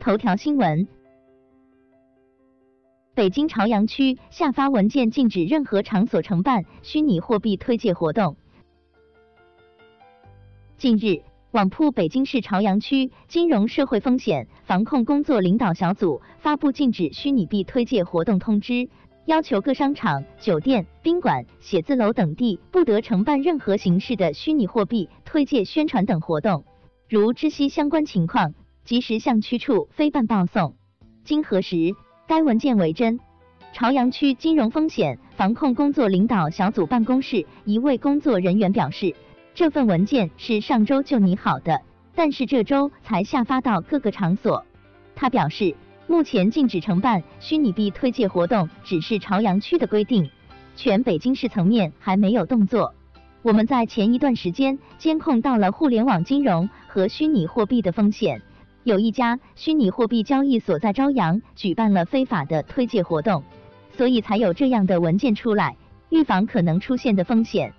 头条新闻：北京朝阳区下发文件，禁止任何场所承办虚拟货币推介活动。近日，网铺北京市朝阳区金融社会风险防控工作领导小组发布禁止虚拟币推介活动通知，要求各商场、酒店、宾馆、写字楼等地不得承办任何形式的虚拟货币推介宣传等活动。如知悉相关情况。及时向区处飞办报送。经核实，该文件为真。朝阳区金融风险防控工作领导小组办公室一位工作人员表示，这份文件是上周就拟好的，但是这周才下发到各个场所。他表示，目前禁止承办虚拟币推介活动只是朝阳区的规定，全北京市层面还没有动作。我们在前一段时间监控到了互联网金融和虚拟货币的风险。有一家虚拟货币交易所在朝阳举办了非法的推介活动，所以才有这样的文件出来，预防可能出现的风险。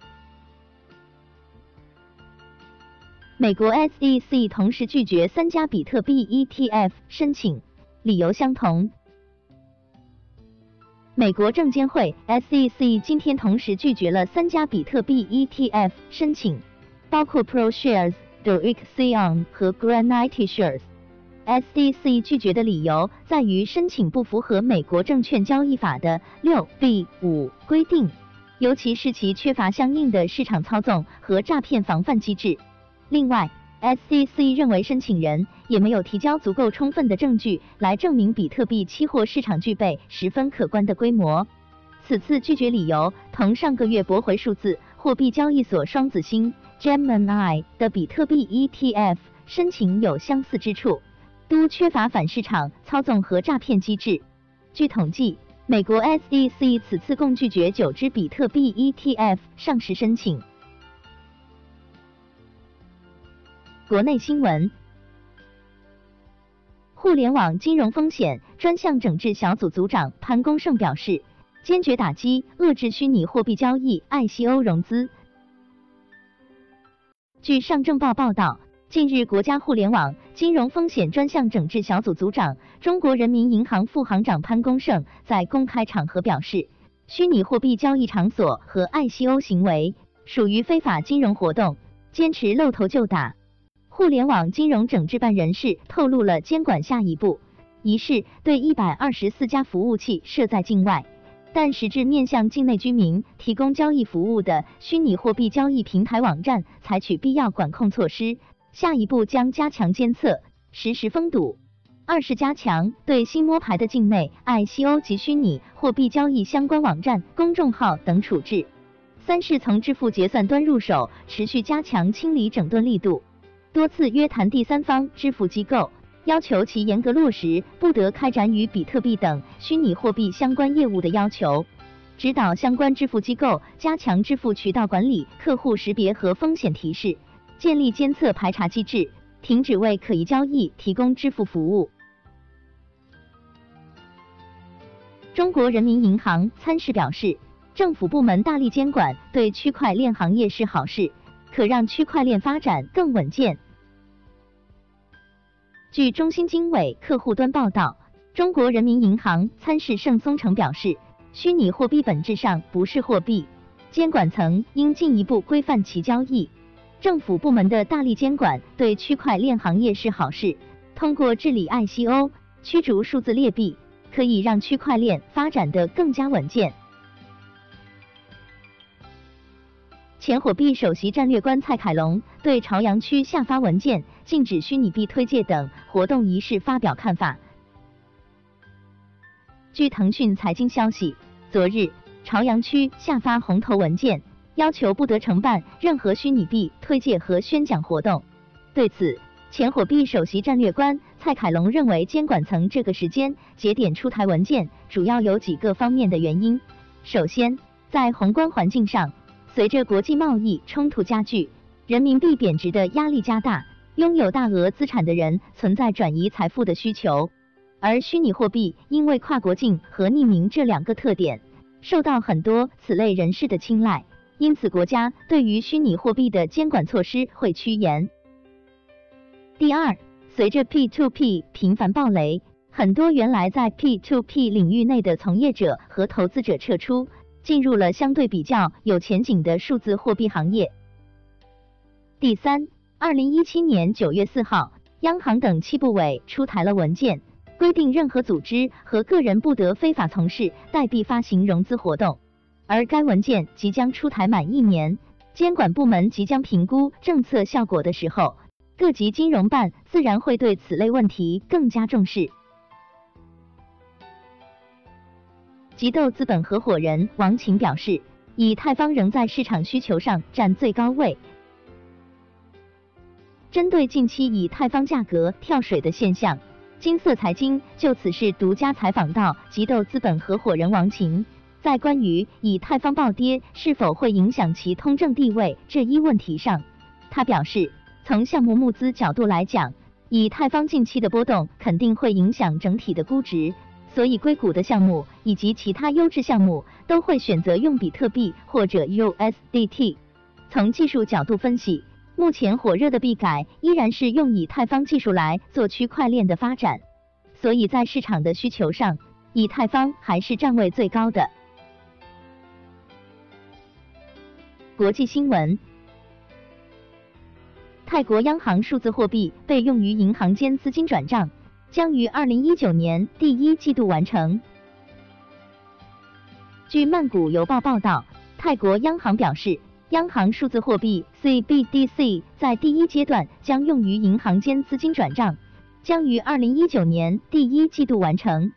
美国 SEC 同时拒绝三家比特币 ETF 申请，理由相同。美国证监会 SEC 今天同时拒绝了三家比特币 ETF 申请，包括 ProShares、Dorixion 和 Granite Shares。SDC 拒绝的理由在于申请不符合美国证券交易法的六 B 五规定，尤其是其缺乏相应的市场操纵和诈骗防范机制。另外，SDC 认为申请人也没有提交足够充分的证据来证明比特币期货市场具备十分可观的规模。此次拒绝理由同上个月驳回数字货币交易所双子星 Gemini 的比特币 ETF 申请有相似之处。都缺乏反市场操纵和诈骗机制。据统计，美国 SEC 此次共拒绝九只比特币 ETF 上市申请。国内新闻：互联网金融风险专项整治小组组长潘功胜表示，坚决打击遏制虚拟货币交易 ICO 融资。据上证报报道。近日，国家互联网金融风险专项整治小组组长、中国人民银行副行长潘功胜在公开场合表示，虚拟货币交易场所和 ICO 行为属于非法金融活动，坚持露头就打。互联网金融整治办人士透露了监管下一步，一是对一百二十四家服务器设在境外。但实质面向境内居民提供交易服务的虚拟货币交易平台网站，采取必要管控措施。下一步将加强监测，实时封堵。二是加强对新摸排的境内 ICO 及虚拟货币交易相关网站、公众号等处置。三是从支付结算端入手，持续加强清理整顿力度。多次约谈第三方支付机构，要求其严格落实不得开展与比特币等虚拟货币相关业务的要求，指导相关支付机构加强支付渠道管理、客户识别和风险提示。建立监测排查机制，停止为可疑交易提供支付服务。中国人民银行参事表示，政府部门大力监管对区块链行业是好事，可让区块链发展更稳健。据中新经纬客户端报道，中国人民银行参事盛松成表示，虚拟货币本质上不是货币，监管层应进一步规范其交易。政府部门的大力监管对区块链行业是好事。通过治理 ICO、驱逐数字劣币，可以让区块链发展的更加稳健。前火币首席战略官蔡凯龙对朝阳区下发文件禁止虚拟币推介等活动一事发表看法。据腾讯财经消息，昨日朝阳区下发红头文件。要求不得承办任何虚拟币推介和宣讲活动。对此，前火币首席战略官蔡凯龙认为，监管层这个时间节点出台文件，主要有几个方面的原因。首先，在宏观环境上，随着国际贸易冲突加剧，人民币贬值的压力加大，拥有大额资产的人存在转移财富的需求。而虚拟货币因为跨国境和匿名这两个特点，受到很多此类人士的青睐。因此，国家对于虚拟货币的监管措施会趋严。第二，随着 P2P 频繁暴雷，很多原来在 P2P 领域内的从业者和投资者撤出，进入了相对比较有前景的数字货币行业。第三，二零一七年九月四号，央行等七部委出台了文件，规定任何组织和个人不得非法从事代币发行融资活动。而该文件即将出台满一年，监管部门即将评估政策效果的时候，各级金融办自然会对此类问题更加重视。极豆资本合伙人王琴表示，以太坊仍在市场需求上占最高位。针对近期以太坊价格跳水的现象，金色财经就此事独家采访到极豆资本合伙人王琴，在关于以太坊暴跌是否会影响其通证地位这一问题上，他表示，从项目募资角度来讲，以太坊近期的波动肯定会影响整体的估值，所以硅谷的项目以及其他优质项目都会选择用比特币或者 USDT。从技术角度分析。目前火热的币改依然是用以太坊技术来做区块链的发展，所以在市场的需求上，以太坊还是站位最高的。国际新闻：泰国央行数字货币被用于银行间资金转账，将于二零一九年第一季度完成。据曼谷邮报报道，泰国央行表示。央行数字货币 CBDC 在第一阶段将用于银行间资金转账，将于二零一九年第一季度完成。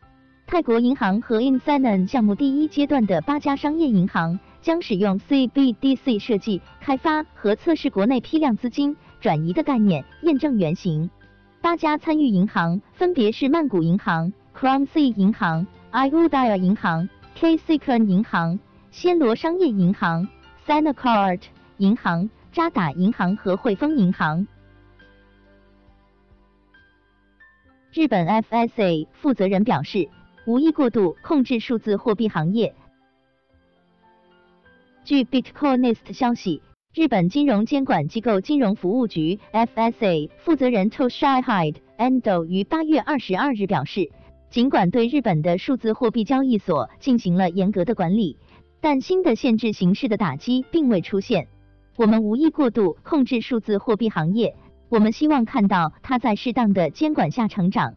泰国银行和 Insinon 项目第一阶段的八家商业银行将使用 CBDC 设计、开发和测试国内批量资金转移的概念验证原型。八家参与银行分别是曼谷银行、Crown C 银行、Iudia 银行、k s i k r n 银行、暹罗商业银行。Sana c a r d 银行、渣打银行和汇丰银行。日本 FSA 负责人表示，无意过度控制数字货币行业。据 Bitcoinist 消息，日本金融监管机构金融服务局 FSA 负责人 Toshihide Endo 于八月二十二日表示，尽管对日本的数字货币交易所进行了严格的管理。但新的限制形式的打击并未出现。我们无意过度控制数字货币行业，我们希望看到它在适当的监管下成长。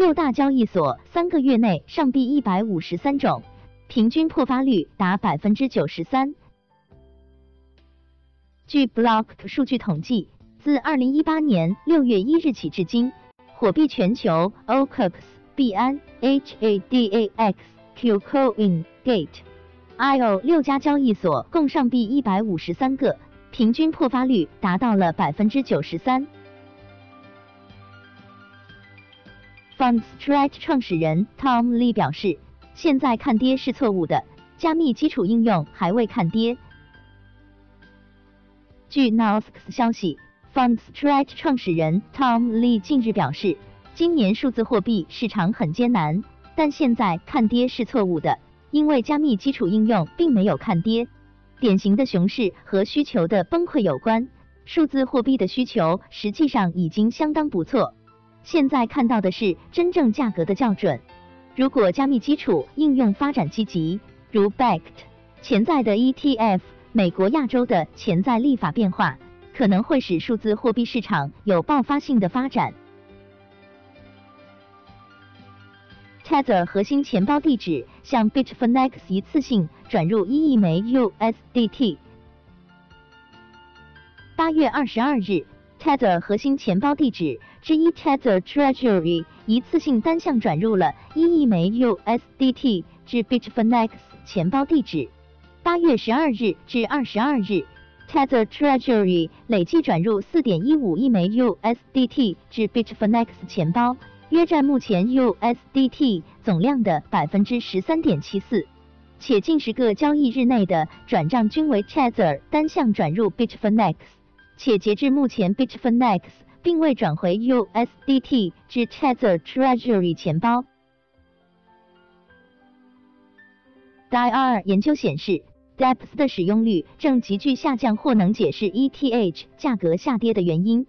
六大交易所三个月内上币一百五十三种，平均破发率达百分之九十三。据 Block 数据统计，自二零一八年六月一日起至今，火币全球 OKX。币安、HADAX、Qcoin、Gate、IO 六家交易所共上币一百五十三个，平均破发率达到了百分之九十三。Fundstrat 创始人 Tom Lee 表示，现在看跌是错误的，加密基础应用还未看跌。据 Nowsk 消息，Fundstrat 创始人 Tom Lee 近日表示。今年数字货币市场很艰难，但现在看跌是错误的，因为加密基础应用并没有看跌。典型的熊市和需求的崩溃有关，数字货币的需求实际上已经相当不错。现在看到的是真正价格的校准。如果加密基础应用发展积极，如 Backed 潜在的 ETF，美国亚洲的潜在立法变化，可能会使数字货币市场有爆发性的发展。Tether 核心钱包地址向 Bitfinex 一次性转入一亿枚 USDT。八月二十二日，Tether 核心钱包地址之一 Tether Treasury 一次性单向转入了一亿枚 USDT 至 Bitfinex 钱包地址。八月十二日至二十二日，Tether Treasury 累计转入四点一五亿枚 USDT 至 Bitfinex 钱包。约占目前 USDT 总量的百分之十三点七四，且近十个交易日内的转账均为 Tether 单向转入 Bitfinex，且截至目前 Bitfinex 并未转回 USDT 至 Tether Treasury 钱包。DIR 研究显示 Depth 的使用率正急剧下降，或能解释 ETH 价格下跌的原因。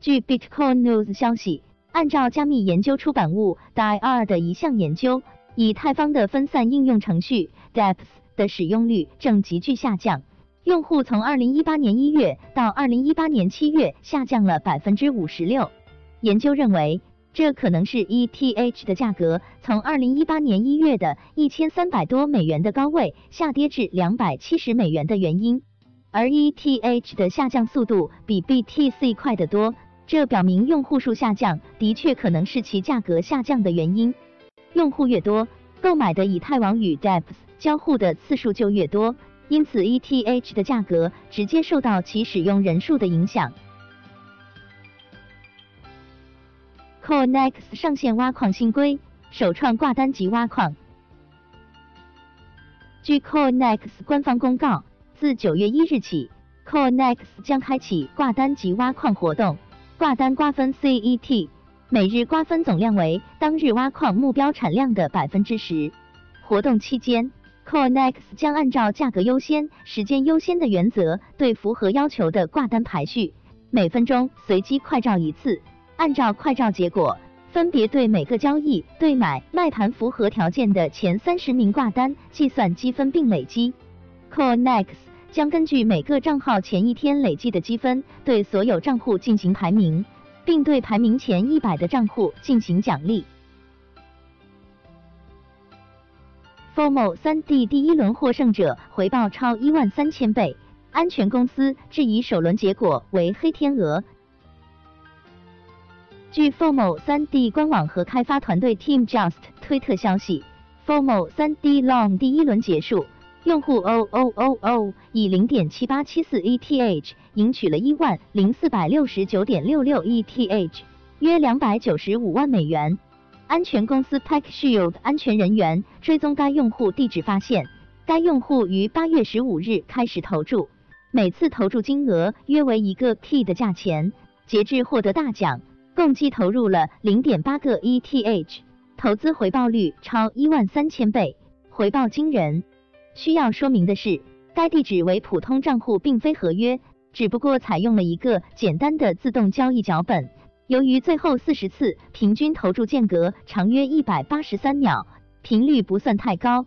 据 Bitcoin News 消息，按照加密研究出版物 DiR 的一项研究，以太坊的分散应用程序 Depth 的使用率正急剧下降，用户从2018年1月到2018年7月下降了百分之五十六。研究认为。这可能是 ETH 的价格从二零一八年一月的一千三百多美元的高位下跌至两百七十美元的原因，而 ETH 的下降速度比 BTC 快得多，这表明用户数下降的确可能是其价格下降的原因。用户越多，购买的以太网与 Depth 交互的次数就越多，因此 ETH 的价格直接受到其使用人数的影响。CoinEx 上线挖矿新规，首创挂单及挖矿。据 CoinEx 官方公告，自九月一日起，CoinEx 将开启挂单及挖矿活动。挂单瓜分 CET，每日瓜分总量为当日挖矿目标产量的百分之十。活动期间，CoinEx 将按照价格优先、时间优先的原则，对符合要求的挂单排序，每分钟随机快照一次。按照快照结果，分别对每个交易对买卖盘符合条件的前三十名挂单计算积分并累积。CoinEx 将根据每个账号前一天累计的积分，对所有账户进行排名，并对排名前一百的账户进行奖励。FOMO 三 D 第一轮获胜者回报超一万三千倍，安全公司质疑首轮结果为黑天鹅。据 FOMO 3D 官网和开发团队 Team Just 推特消息，FOMO 3D Long 第一轮结束，用户 O O O O 以零点七八七四 ETH 赢取了一万零四百六十九点六六 ETH，约两百九十五万美元。安全公司 Pack Shield 安全人员追踪该用户地址，发现该用户于八月十五日开始投注，每次投注金额约为一个 T 的价钱，截至获得大奖。共计投入了零点八个 ETH，投资回报率超一万三千倍，回报惊人。需要说明的是，该地址为普通账户，并非合约，只不过采用了一个简单的自动交易脚本。由于最后四十次平均投注间隔长约一百八十三秒，频率不算太高。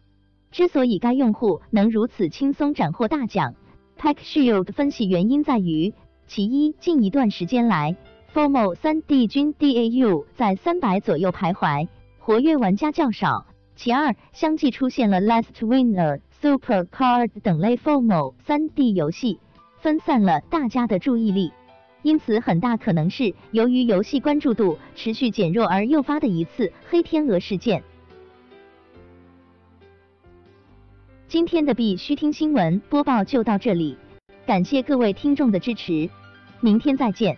之所以该用户能如此轻松斩获大奖，Pack Shield 分析原因在于：其一，近一段时间来。FOMO 三 D 均 DAU 在三百左右徘徊，活跃玩家较少。其二，相继出现了 Last Winner、Super Card 等类 FOMO 三 D 游戏，分散了大家的注意力。因此，很大可能是由于游戏关注度持续减弱而诱发的一次黑天鹅事件。今天的必须听新闻播报就到这里，感谢各位听众的支持，明天再见。